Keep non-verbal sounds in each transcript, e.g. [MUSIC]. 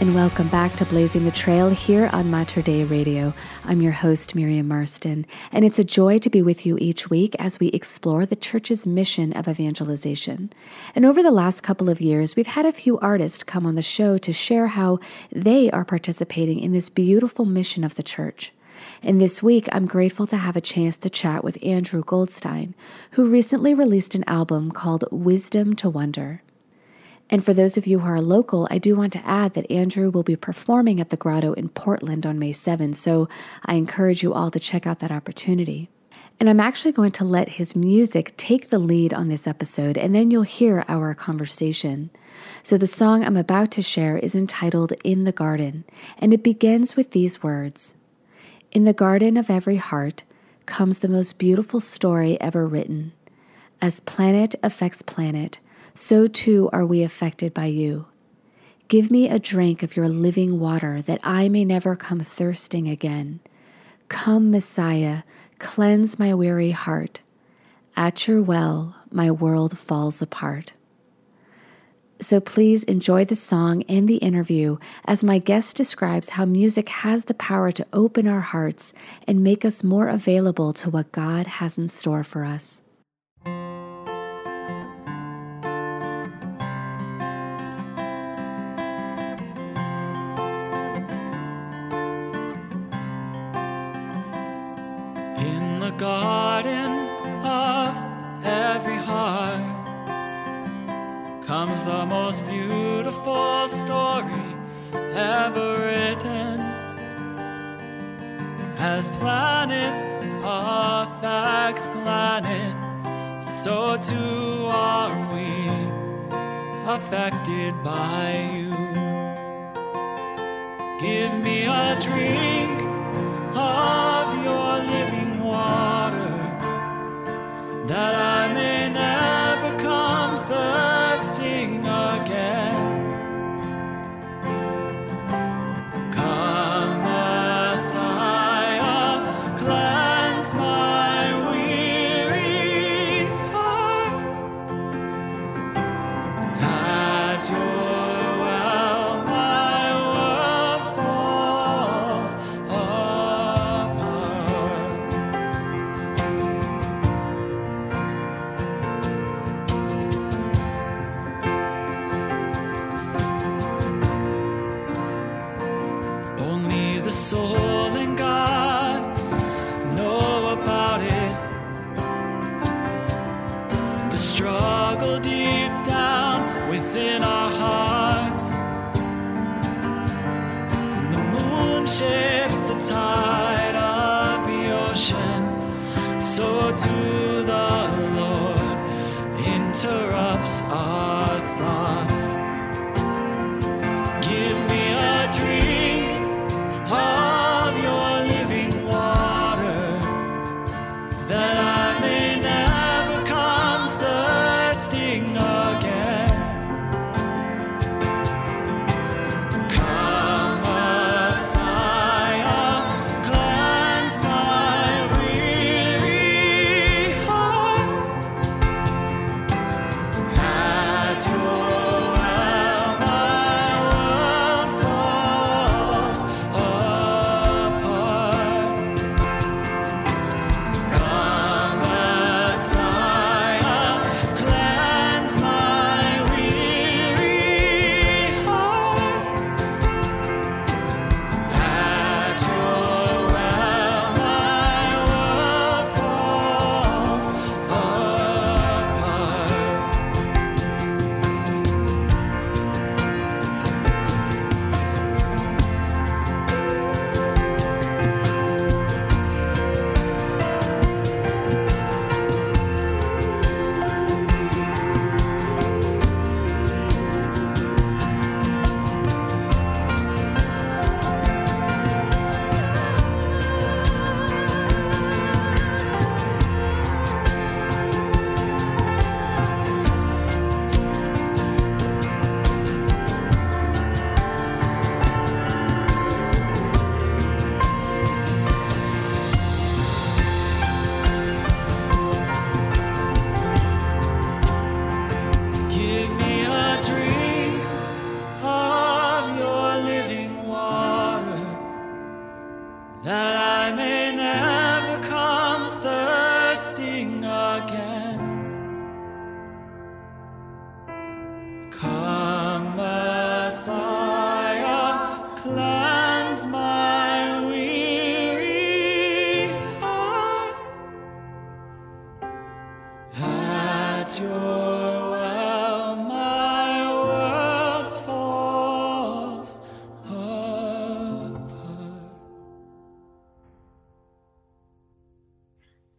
and welcome back to Blazing the Trail here on Mater Dei Radio. I'm your host, Miriam Marston, and it's a joy to be with you each week as we explore the Church's mission of evangelization. And over the last couple of years, we've had a few artists come on the show to share how they are participating in this beautiful mission of the Church. And this week, I'm grateful to have a chance to chat with Andrew Goldstein, who recently released an album called Wisdom to Wonder. And for those of you who are local, I do want to add that Andrew will be performing at the Grotto in Portland on May 7, so I encourage you all to check out that opportunity. And I'm actually going to let his music take the lead on this episode, and then you'll hear our conversation. So the song I'm about to share is entitled In the Garden, and it begins with these words In the garden of every heart comes the most beautiful story ever written. As planet affects planet, so too are we affected by you. Give me a drink of your living water that I may never come thirsting again. Come, Messiah, cleanse my weary heart. At your well, my world falls apart. So please enjoy the song and the interview as my guest describes how music has the power to open our hearts and make us more available to what God has in store for us. Ever written. As planet affects planet, so too are we affected by you. Give me a drink of your living water that I soul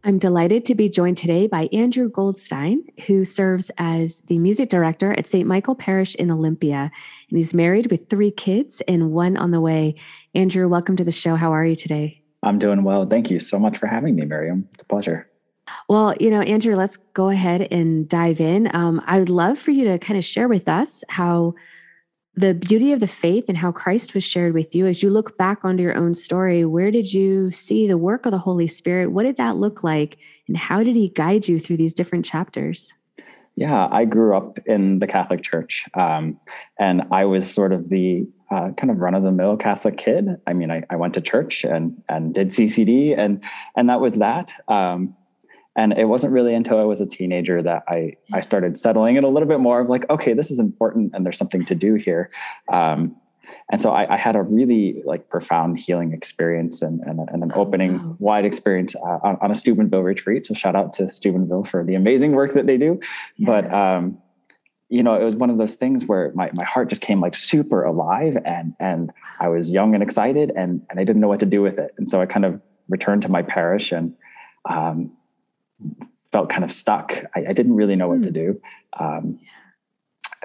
I'm delighted to be joined today by Andrew Goldstein, who serves as the music director at St. Michael Parish in Olympia. And he's married with three kids and one on the way. Andrew, welcome to the show. How are you today? I'm doing well. Thank you so much for having me, Miriam. It's a pleasure. Well, you know, Andrew, let's go ahead and dive in. Um, I would love for you to kind of share with us how the beauty of the faith and how Christ was shared with you as you look back onto your own story. Where did you see the work of the Holy Spirit? What did that look like? And how did he guide you through these different chapters? Yeah, I grew up in the Catholic Church, um, and I was sort of the uh, kind of run of the mill Catholic kid. I mean, I, I, went to church and and did CCD, and and that was that. Um, and it wasn't really until I was a teenager that I I started settling in a little bit more of like, okay, this is important, and there's something to do here. Um, and so I, I, had a really like profound healing experience and, and, and an oh, opening wow. wide experience uh, on, on, a Steubenville retreat. So shout out to Steubenville for the amazing work that they do. Yeah. But um, you know, it was one of those things where my, my heart just came like super alive and and I was young and excited and and I didn't know what to do with it. And so I kind of returned to my parish and um, felt kind of stuck. I, I didn't really know what to hmm. do. Um,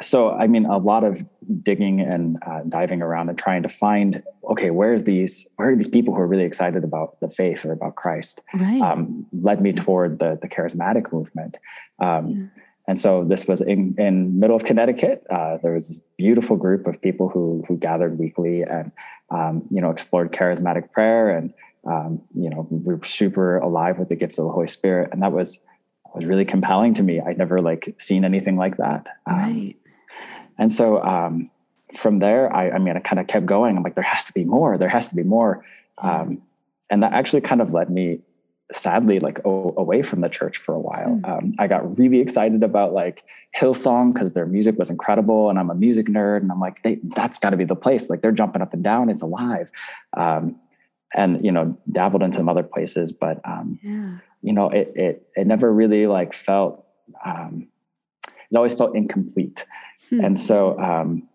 so, I mean, a lot of digging and uh, diving around and trying to find, okay, where's these, where are these people who are really excited about the faith or about Christ? Right. Um, led me toward the the charismatic movement. Um, yeah. And so this was in, in middle of Connecticut. Uh, there was this beautiful group of people who who gathered weekly and um, you know explored charismatic prayer and um, you know, we are super alive with the gifts of the Holy Spirit. And that was, was really compelling to me. I'd never like seen anything like that. Um, right. And so, um, from there, I, I mean, I kind of kept going. I'm like, there has to be more, there has to be more. Um, and that actually kind of led me sadly like o- away from the church for a while. Mm. Um, I got really excited about like Hillsong because their music was incredible, and I'm a music nerd, and I'm like, they, that's got to be the place. Like they're jumping up and down, it's alive. Um, and you know dabbled in some other places but um yeah. you know it it it never really like felt um it always felt incomplete hmm. and so um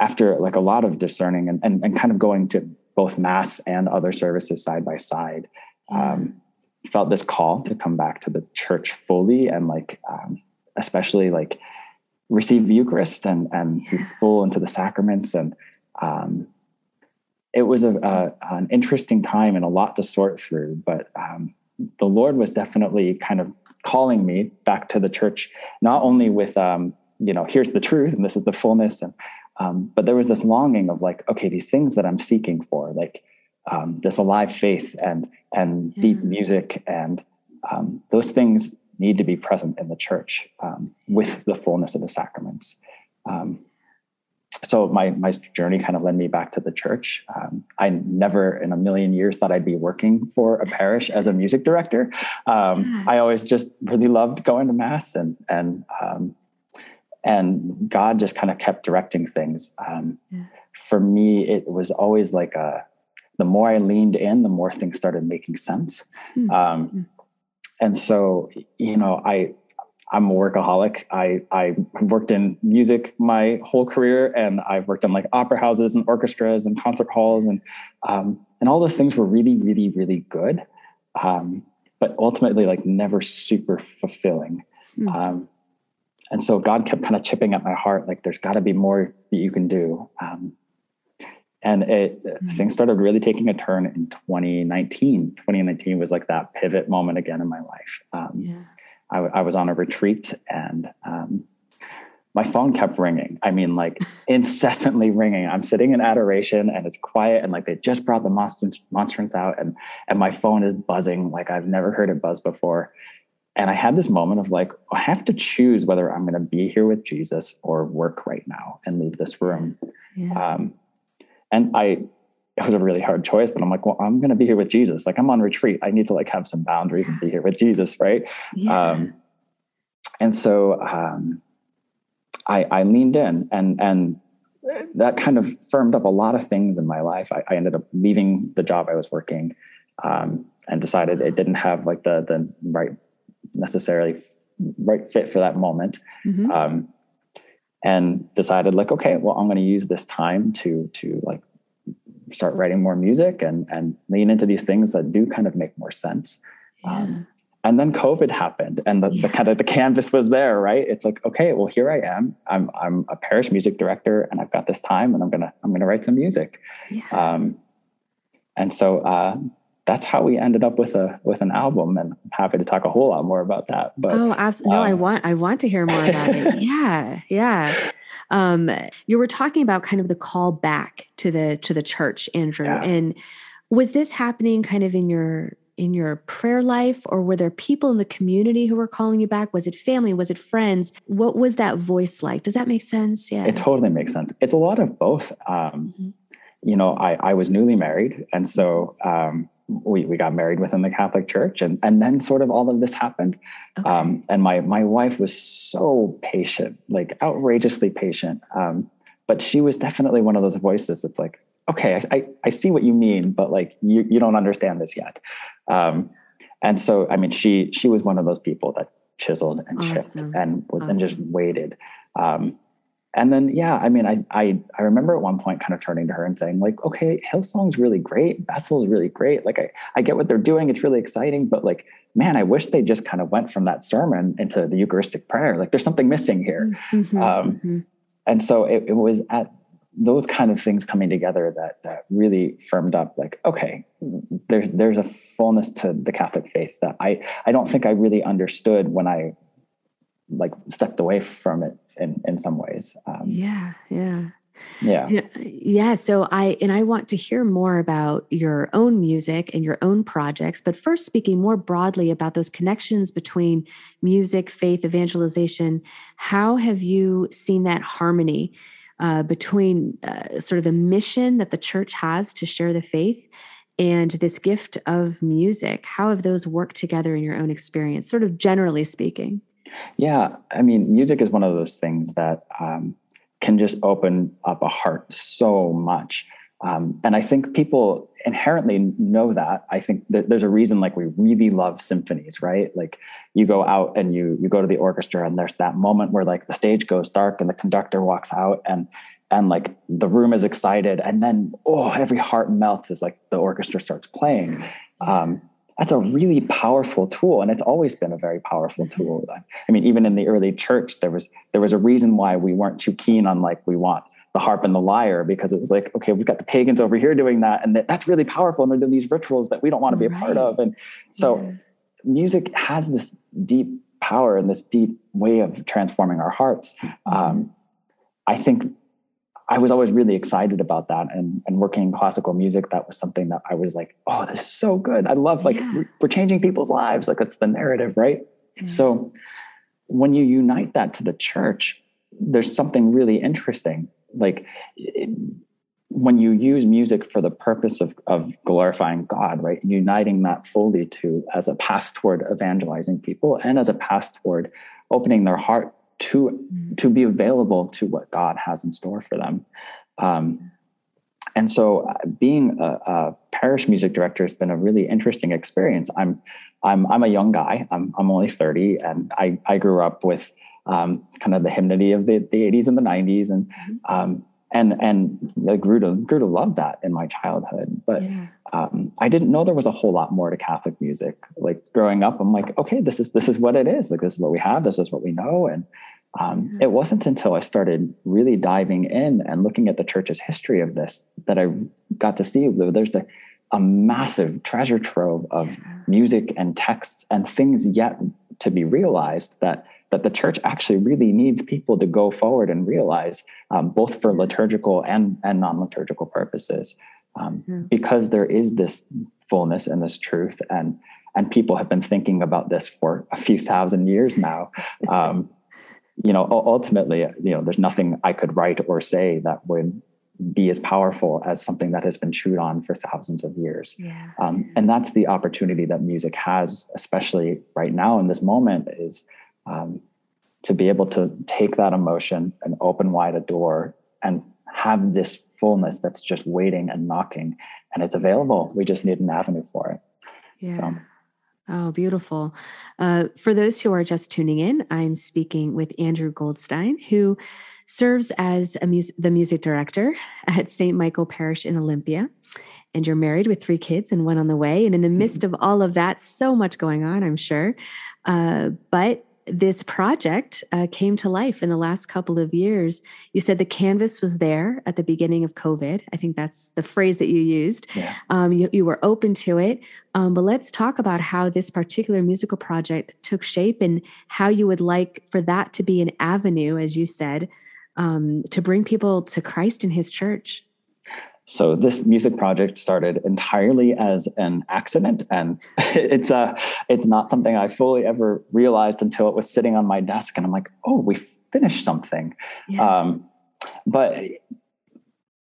after like a lot of discerning and, and and kind of going to both mass and other services side by side yeah. um felt this call to come back to the church fully and like um especially like receive the eucharist and and yeah. be full into the sacraments and um it was a, a, an interesting time and a lot to sort through. But um, the Lord was definitely kind of calling me back to the church, not only with um, you know, here's the truth and this is the fullness, and um, but there was this longing of like, okay, these things that I'm seeking for, like um, this alive faith and and yeah. deep music, and um, those things need to be present in the church um, with the fullness of the sacraments. Um, so my my journey kind of led me back to the church. Um, I never in a million years thought I'd be working for a parish as a music director. Um, yeah. I always just really loved going to mass and and um, and God just kind of kept directing things. Um, yeah. For me, it was always like a the more I leaned in, the more things started making sense. Mm-hmm. And so, you know, I I'm a workaholic. I I worked in music my whole career, and I've worked in like opera houses and orchestras and concert halls, and um, and all those things were really, really, really good, um, but ultimately like never super fulfilling. Mm-hmm. Um, and so God kept kind of chipping at my heart, like there's got to be more that you can do. Um, and it mm-hmm. things started really taking a turn in 2019. 2019 was like that pivot moment again in my life. Um, yeah I, w- I was on a retreat and um, my phone kept ringing. I mean, like [LAUGHS] incessantly ringing. I'm sitting in adoration and it's quiet and like they just brought the monstrance out and and my phone is buzzing like I've never heard it buzz before. And I had this moment of like, I have to choose whether I'm going to be here with Jesus or work right now and leave this room. Yeah. Um, and I it was a really hard choice, but I'm like, well, I'm going to be here with Jesus. Like I'm on retreat. I need to like have some boundaries and be here with Jesus. Right. Yeah. Um, and so, um, I, I leaned in and, and that kind of firmed up a lot of things in my life. I, I ended up leaving the job I was working, um, and decided it didn't have like the, the right necessarily right fit for that moment. Mm-hmm. Um, and decided like, okay, well, I'm going to use this time to, to like start writing more music and and lean into these things that do kind of make more sense. Um, and then COVID happened, and the, Yeah. the kind of the canvas was there, right? It's like, okay, well, here I am. I'm I'm a parish music director, and I've got this time, and I'm gonna I'm gonna write some music. Yeah. Um, and so uh, that's how we ended up with a with an album, and I'm happy to talk a whole lot more about that. But oh, absolutely. No, I um, want I want to hear more about it. [LAUGHS] Yeah, yeah. Um, you were talking about kind of the call back to the to the church, Andrew, Yeah. and was this happening kind of in your in your prayer life, or were there people in the community who were calling you back? Was it family? Was it friends? What was that voice like? Does that make sense? Yeah. It totally makes sense. It's a lot of both. Um, Mhm. You know, I, I was newly married, and so um, we we got married within the Catholic Church, and and then sort of all of this happened. Okay. Um, and my my wife was so patient, like outrageously patient. Um, but she was definitely one of those voices that's like, okay, I, I, I see what you mean, but like you you don't understand this yet. Um, and so, I mean, she she was one of those people that chiseled and chipped and was and just waited. Um, and then, yeah, I mean, I, I I remember at one point kind of turning to her and saying, like, okay, Hillsong's really great, Bethel's really great. Like, I I get what they're doing; it's really exciting. But like, man, I wish they just kind of went from that sermon into the Eucharistic prayer. Like, there's something missing here. Mhm, um, mhm. And so it, it was at those kind of things coming together that that really firmed up. Like, okay, there's there's a fullness to the Catholic faith that I I don't think I really understood when I like stepped away from it in in some ways. Um, yeah, yeah. yeah. Yeah, yeah. So I and I want to hear more about your own music and your own projects. But first, speaking more broadly about those connections between music, faith, evangelization, how have you seen that harmony uh, between uh, sort of the mission that the church has to share the faith and this gift of music? How have those worked together in your own experience, sort of generally speaking? Yeah, I mean, music is one of those things that um, can just open up a heart so much. Um, and I think people inherently know that. I think that there's a reason, like we really love symphonies, right? Like you go out and you you go to the orchestra, and there's that moment where like the stage goes dark and the conductor walks out, and and like the room is excited, and then oh, every heart melts as like the orchestra starts playing. Um, that's a really powerful tool and it's always been a very powerful tool. I mean even in the early church there was there was a reason why we weren't too keen on like we want the harp and the lyre because it was like okay we've got the pagans over here doing that and that's really powerful and they're doing these rituals that we don't want to be a part of. And so Yeah. music has this deep power and this deep way of transforming our hearts. Um, i think I was always really excited about that. And, and working in classical music, that was something that I was like, oh, this is so good. I love like Yeah. we're- changing people's lives. Like that's the narrative, right? Yeah. So when you unite that to the church, there's something really interesting. Like it, when you use music for the purpose of, of glorifying God, right? Uniting that fully to as a path toward evangelizing people and as a path toward opening their heart to Mhm. to be available to what God has in store for them. Um, and so, uh, being a, a parish music director has been a really interesting experience. I'm I'm I'm a young guy. I'm I'm only 30, and I I grew up with um, kind of the hymnody of the, the 80s and the 90s, and um, and and I grew to grew to love that in my childhood. But yeah. um, I didn't know there was a whole lot more to Catholic music. Like growing up, I'm like, okay, this is this is what it is. Like this is what we have. This is what we know. And um, Yeah. it wasn't until I started really diving in and looking at the church's history of this that I got to see that there's a, a massive treasure trove of music and texts and things yet to be realized that that the church actually really needs people to go forward and realize um, both for liturgical and and non-liturgical purposes um, Yeah. because there is this fullness and this truth and and people have been thinking about this for a few thousand years now [LAUGHS] um, you know ultimately you know there's nothing i could write or say that would be as powerful as something that has been chewed on for thousands of years Yeah. um, and that's the opportunity that music has especially right now in this moment is um, to be able to take that emotion and open wide a door and have this fullness that's just waiting and knocking and it's available we just need an avenue for it Yeah. So- Oh, beautiful. Uh, for those who are just tuning in, I'm speaking with Andrew Goldstein, who serves as a mus- the music director at St. Michael Parish in Olympia. and you're married with three kids and one on the way. And in the midst [LAUGHS] of all of that, so much going on, I'm sure. Uh, but this project uh, came to life in the last couple of years. You said the canvas was there at the beginning of COVID. I think that's the phrase that you used. Yeah. Um, you, you, were open to it. Um, but let's talk about how this particular musical project took shape and how you would like for that to be an avenue, as you said, um, to bring people to Christ and his church. So this music project started entirely as an accident, and [LAUGHS] it's a uh, it's not something I fully ever realized until it was sitting on my desk, and I'm like, oh, we finished something. Yeah. Um, but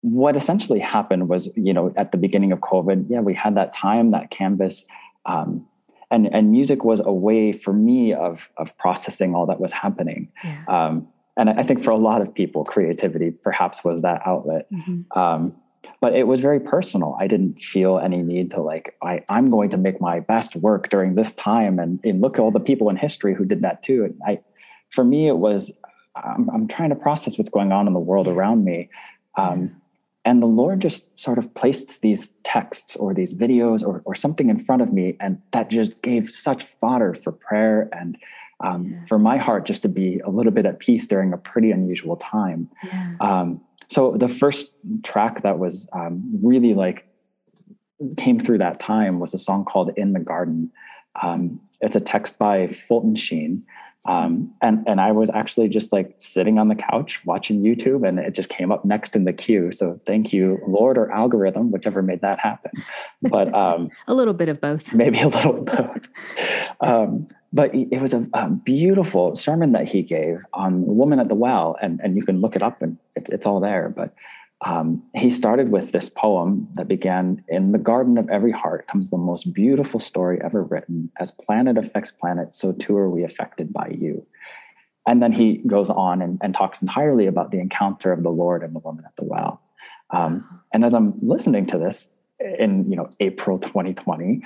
what essentially happened was, you know, at the beginning of COVID, yeah, we had that time, that canvas, um, and and music was a way for me of of processing all that was happening. Yeah. Um, and I think for a lot of people, creativity perhaps was that outlet. Mm-hmm. Um, but it was very personal. I didn't feel any need to like, I, I'm going to make my best work during this time. And, and look at all the people in history who did that too. And I, for me, it was, I'm, I'm trying to process what's going on in the world around me. Um, and the Lord just sort of placed these texts or these videos or, or something in front of me. And that just gave such fodder for prayer and um, for my heart just to be a little bit at peace during a pretty unusual time. Yeah. Um, so the first track that was um, really like came through that time was a song called "In the Garden." Um, it's a text by Fulton Sheen, um, and and I was actually just like sitting on the couch watching YouTube, and it just came up next in the queue. So thank you, Lord or algorithm, whichever made that happen. But um, [LAUGHS] a little bit of both, maybe a little both. [LAUGHS] Um, but it was a, a, beautiful sermon that he gave on the woman at the well and, and you can look it up and it's, it's all there but um, he started with this poem that began in the garden of every heart comes the most beautiful story ever written. As planet affects planet so too are we affected by you. And then he goes on and, and talks entirely about the encounter of the lord and the woman at the well. Um, and as i'm listening to this in you know april 2020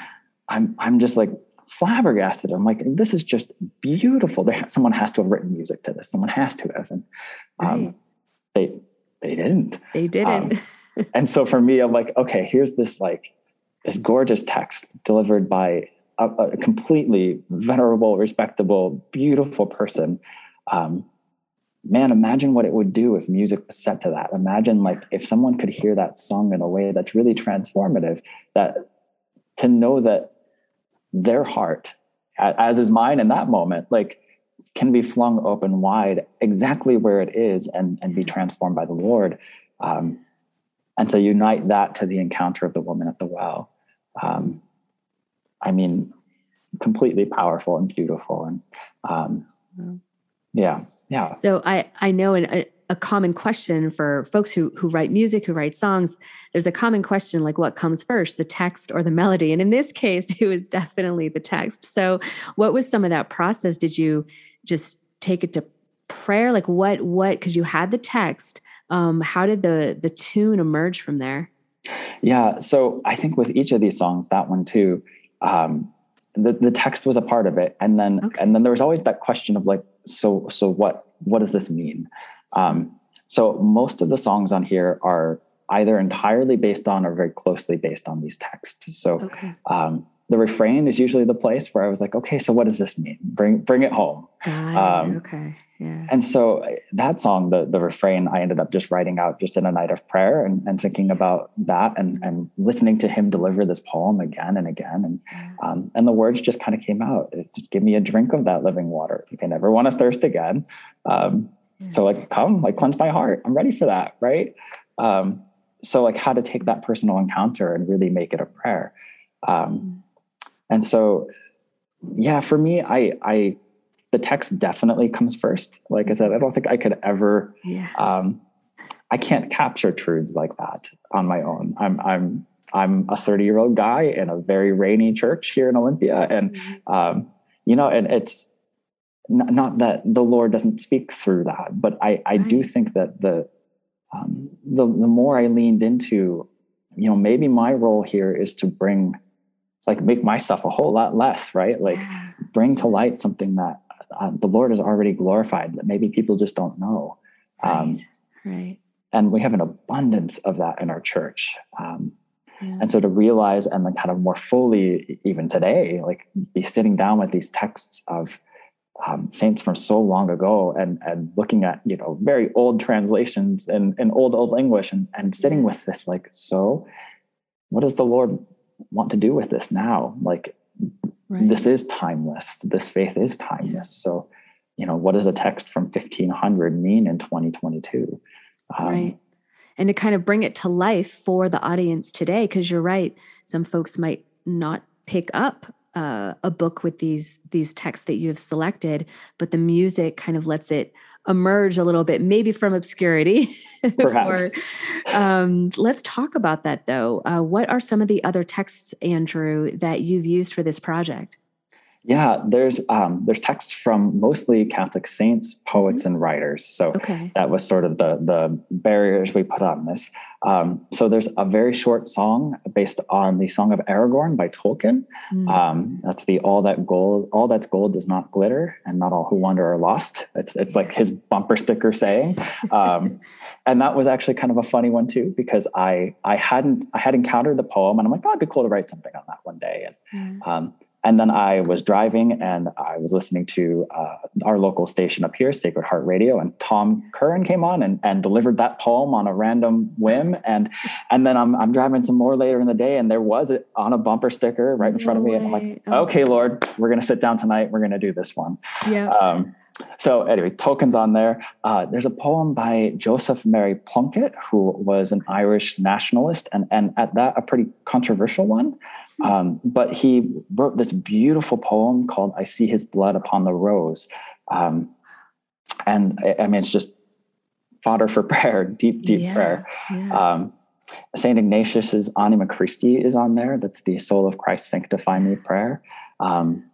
i'm i'm just like flabbergasted. I'm like, this is just beautiful. Someone has to have written music to this. Someone has to have, and um, right. they they didn't. They didn't. Um, [LAUGHS] and so for me, I'm like, okay, here's this like this gorgeous text delivered by a, a completely venerable, respectable, beautiful person. Um, man, imagine what it would do if music was set to that. Imagine like if someone could hear that song in a way that's really transformative. That to know that their heart, as is mine in that moment, like can be flung open wide exactly where it is and, and be transformed by the Lord. Um, and to unite that to the encounter of the woman at the well. Um, I mean, completely powerful and beautiful. And um, yeah, yeah. So I, I know, and a common question for folks who who write music, who write songs. There's a common question like what comes first, the text or the melody? And in this case, [LAUGHS] it was definitely the text. So, what was some of that process? Did you just take it to prayer? Like what what because you had the text. Um, how did the the tune emerge from there? Yeah, so I think with each of these songs, that one too, um, the the text was a part of it, and then okay. and then there was always that question of like, so so what what does this mean? Um, so most of the songs on here are either entirely based on or very closely based on these texts. So okay. um, the refrain is usually the place where I was like, okay, so what does this mean? Bring bring it home. Um, okay. Yeah. And so uh, that song, the the refrain, I ended up just writing out just in a night of prayer and, and thinking about that and and listening to him deliver this poem again and again. And um, and the words just kind of came out. It just give me a drink of that living water. If you never want to thirst again. Um, so like, come, like cleanse my heart. I'm ready for that, right? Um, so like how to take that personal encounter and really make it a prayer. Um, mm. and so, yeah, for me, I, I, the text definitely comes first. Like I said, I don't think I could ever, yeah. um, I can't capture truths like that on my own. I'm, I'm, I'm a 30 year old guy in a very rainy church here in Olympia. And, mm-hmm. um, you know, and it's, not that the Lord doesn't speak through that, but I, I right. do think that the, um, the the more I leaned into, you know, maybe my role here is to bring, like, make myself a whole lot less, right? Like, bring to light something that uh, the Lord has already glorified that maybe people just don't know. Right. Um, right. And we have an abundance of that in our church. Um, Yeah. and so to realize and then kind of more fully even today like be sitting down with these texts of um, saints from so long ago and and looking at you know very old translations and in old old english and and sitting with this like so what does the lord want to do with this now? Like Right. this is timeless. This faith is timeless. So you know what does a text from 1500 mean in 2022 um, right. And to kind of bring it to life for the audience today, because you're right, some folks might not pick up uh, a book with these these texts that you have selected, but the music kind of lets it emerge a little bit, maybe from obscurity. [LAUGHS] Perhaps. um, let's talk about that though. Uh, what are some of the other texts, Andrew, that you've used for this project? Yeah there's um there's texts from mostly catholic saints poets and writers so Okay. that was sort of the the barriers we put on this. Um, so there's a very short song based on the Song of Aragorn by Tolkien. Mm. Um, that's the all that gold, all that's gold does not glitter, and not all who wander are lost. It's it's like his bumper sticker saying. Um, [LAUGHS] and that was actually kind of a funny one too, because I I hadn't I had encountered the poem, and I'm like, oh, it'd be cool to write something on that one day. And Mm. And then I was driving and I was listening to uh, our local station up here, Sacred Heart Radio, and Tom Curran came on and, and delivered that poem on a random whim. And and then I'm, I'm driving some more later in the day, and there was it on a bumper sticker right in front of No me. And I'm like, Oh. okay, Lord, we're going to sit down tonight. We're going to do this one. Yeah. Um, so anyway, Tolkien's on there. Uh, there's a poem by Joseph Mary Plunkett, who was an Irish nationalist, and and at that a pretty controversial one. Um, but he wrote this beautiful poem called "I See His Blood Upon the Rose," um, and I, I mean it's just fodder for [LAUGHS] prayer, deep, deep Yeah, prayer. yeah. Um, Saint Ignatius's Anima Christi is on there. That's the Soul of Christ Sanctify Me prayer. Um,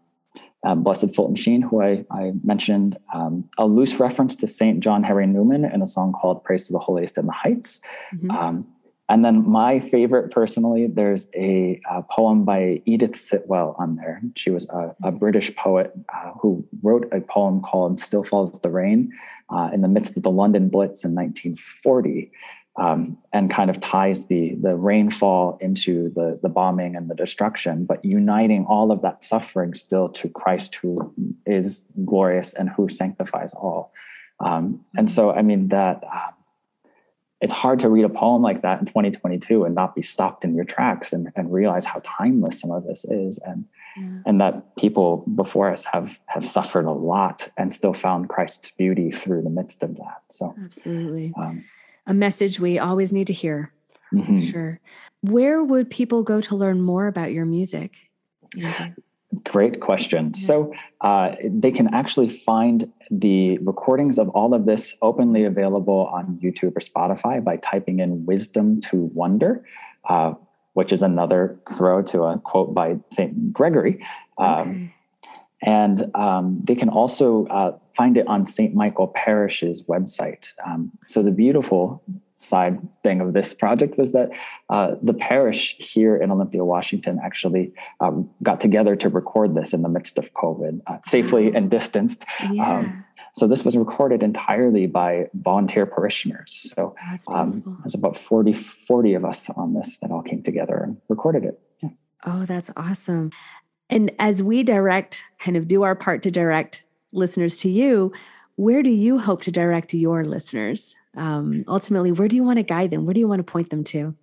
uh, Blessed Fulton Sheen, who I, I mentioned, um, a loose reference to Saint John Henry Newman in a song called "Praise to the Holiest in the Heights." Mhm. Um, and then my favorite, personally, there's a, uh poem by Edith Sitwell on there. She was a, a British poet uh, who wrote a poem called "Still Falls the Rain" uh, in the midst of the London Blitz in 1940 um, and kind of ties the the rainfall into the the bombing and the destruction, but uniting all of that suffering still to Christ, who is glorious and who sanctifies all. Um, and so, I mean that. Um, it's hard to read a poem like that in 2022 and not be stopped in your tracks and, and realize how timeless some of this is and Yeah. and that people before us have have suffered a lot and still found Christ's beauty through the midst of that. So Absolutely. um, A message we always need to hear. mhm. Sure. Where would people go to learn more about your music? Great question. So uh, they can actually find the recordings of all of this openly available on YouTube or Spotify by typing in "Wisdom to Wonder," uh, which is another throw to a quote by Saint Gregory. Um, Okay. and um, they can also uh, find it on St. Michael Parish's website. Um, so the beautiful side thing of this project was that uh, the parish here in Olympia, Washington, actually um, got together to record this in the midst of COVID, uh, safely and distanced. Yeah. Um, so this was recorded entirely by volunteer parishioners. So um, there's about 40, 40 of us on this that all came together and recorded it. Yeah. Oh, that's awesome. And as we direct, kind of do our part to direct listeners to you, where do you hope to direct your listeners? Um, ultimately, where do you want to guide them? Where do you want to point them to?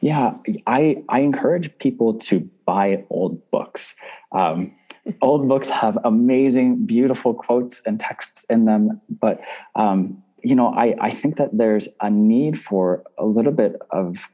Yeah, I I encourage people to buy old books. Um, old books have amazing, beautiful quotes and texts in them, but um, you know, I I think that there's a need for a little bit of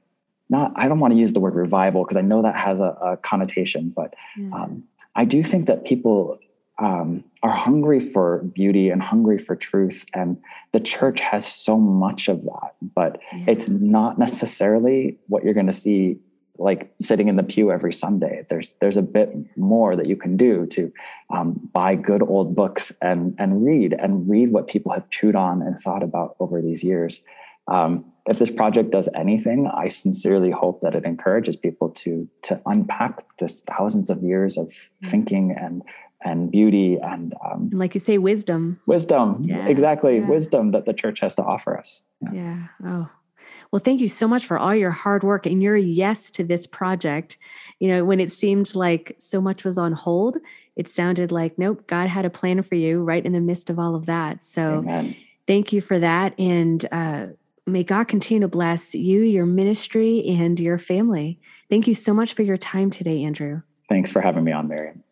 not. I don't want to use the word revival because I know that has a, a connotation, but um, I do think that people um, are hungry for beauty and hungry for truth, and the church has so much of that, but Yeah. it's not necessarily what you're going to see like sitting in the pew every sunday. There's there's a bit more that you can do to um, buy good old books and and read and read what people have chewed on and thought about over these years. Um, if this project does anything i sincerely hope that it encourages people to to unpack this thousands of years of thinking and and beauty and um, And like you say, wisdom. wisdom Yeah, exactly yeah. wisdom that the church has to offer us Yeah. Yeah. Oh, Well, thank you so much for all your hard work and your yes to this project. You know, when it seemed like so much was on hold, it sounded like, nope, God had a plan for you right in the midst of all of that. So Amen. thank you for that. And uh, may God continue to bless you, your ministry, and your family. Thank you so much for your time today, Andrew. Thanks for having me on, Miriam.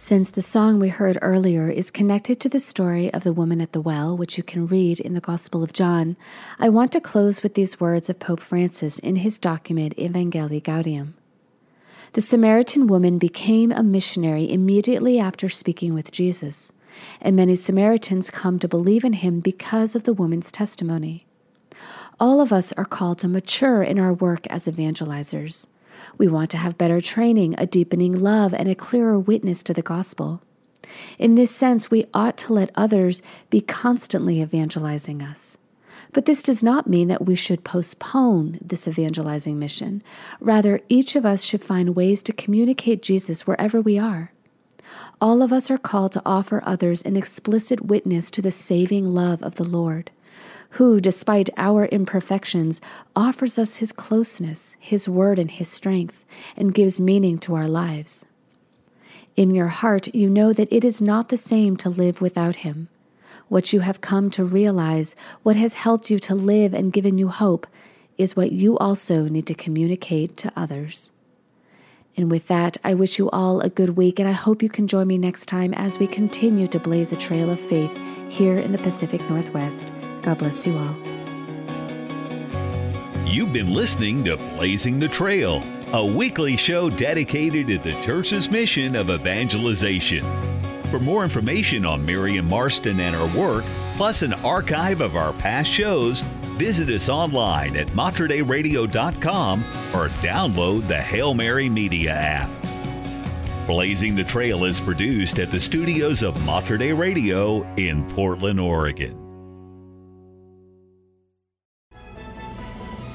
Since the song we heard earlier is connected to the story of the woman at the well, which you can read in the Gospel of John, I want to close with these words of Pope Francis in his document Evangelii Gaudium. The Samaritan woman became a missionary immediately after speaking with Jesus, and many Samaritans come to believe in him because of the woman's testimony. All of us are called to mature in our work as evangelizers. We want to have better training, a deepening love, and a clearer witness to the gospel. In this sense, we ought to let others be constantly evangelizing us. But this does not mean that we should postpone this evangelizing mission. Rather, each of us should find ways to communicate Jesus wherever we are. All of us are called to offer others an explicit witness to the saving love of the Lord who, despite our imperfections, offers us his closeness, his word, and his strength, and gives meaning to our lives. In your heart, you know that it is not the same to live without him. What you have come to realize, what has helped you to live and given you hope, is what you also need to communicate to others. And with that, I wish you all a good week, and I hope you can join me next time as we continue to blaze a trail of faith here in the Pacific Northwest. God bless you all. You've been listening to Blazing the Trail, a weekly show dedicated to the church's mission of evangelization. For more information on Miriam Marston and her work, plus an archive of our past shows, visit us online at materdeiradio.com or download the Hail Mary Media app. Blazing the Trail is produced at the studios of Mater Radio in Portland, Oregon.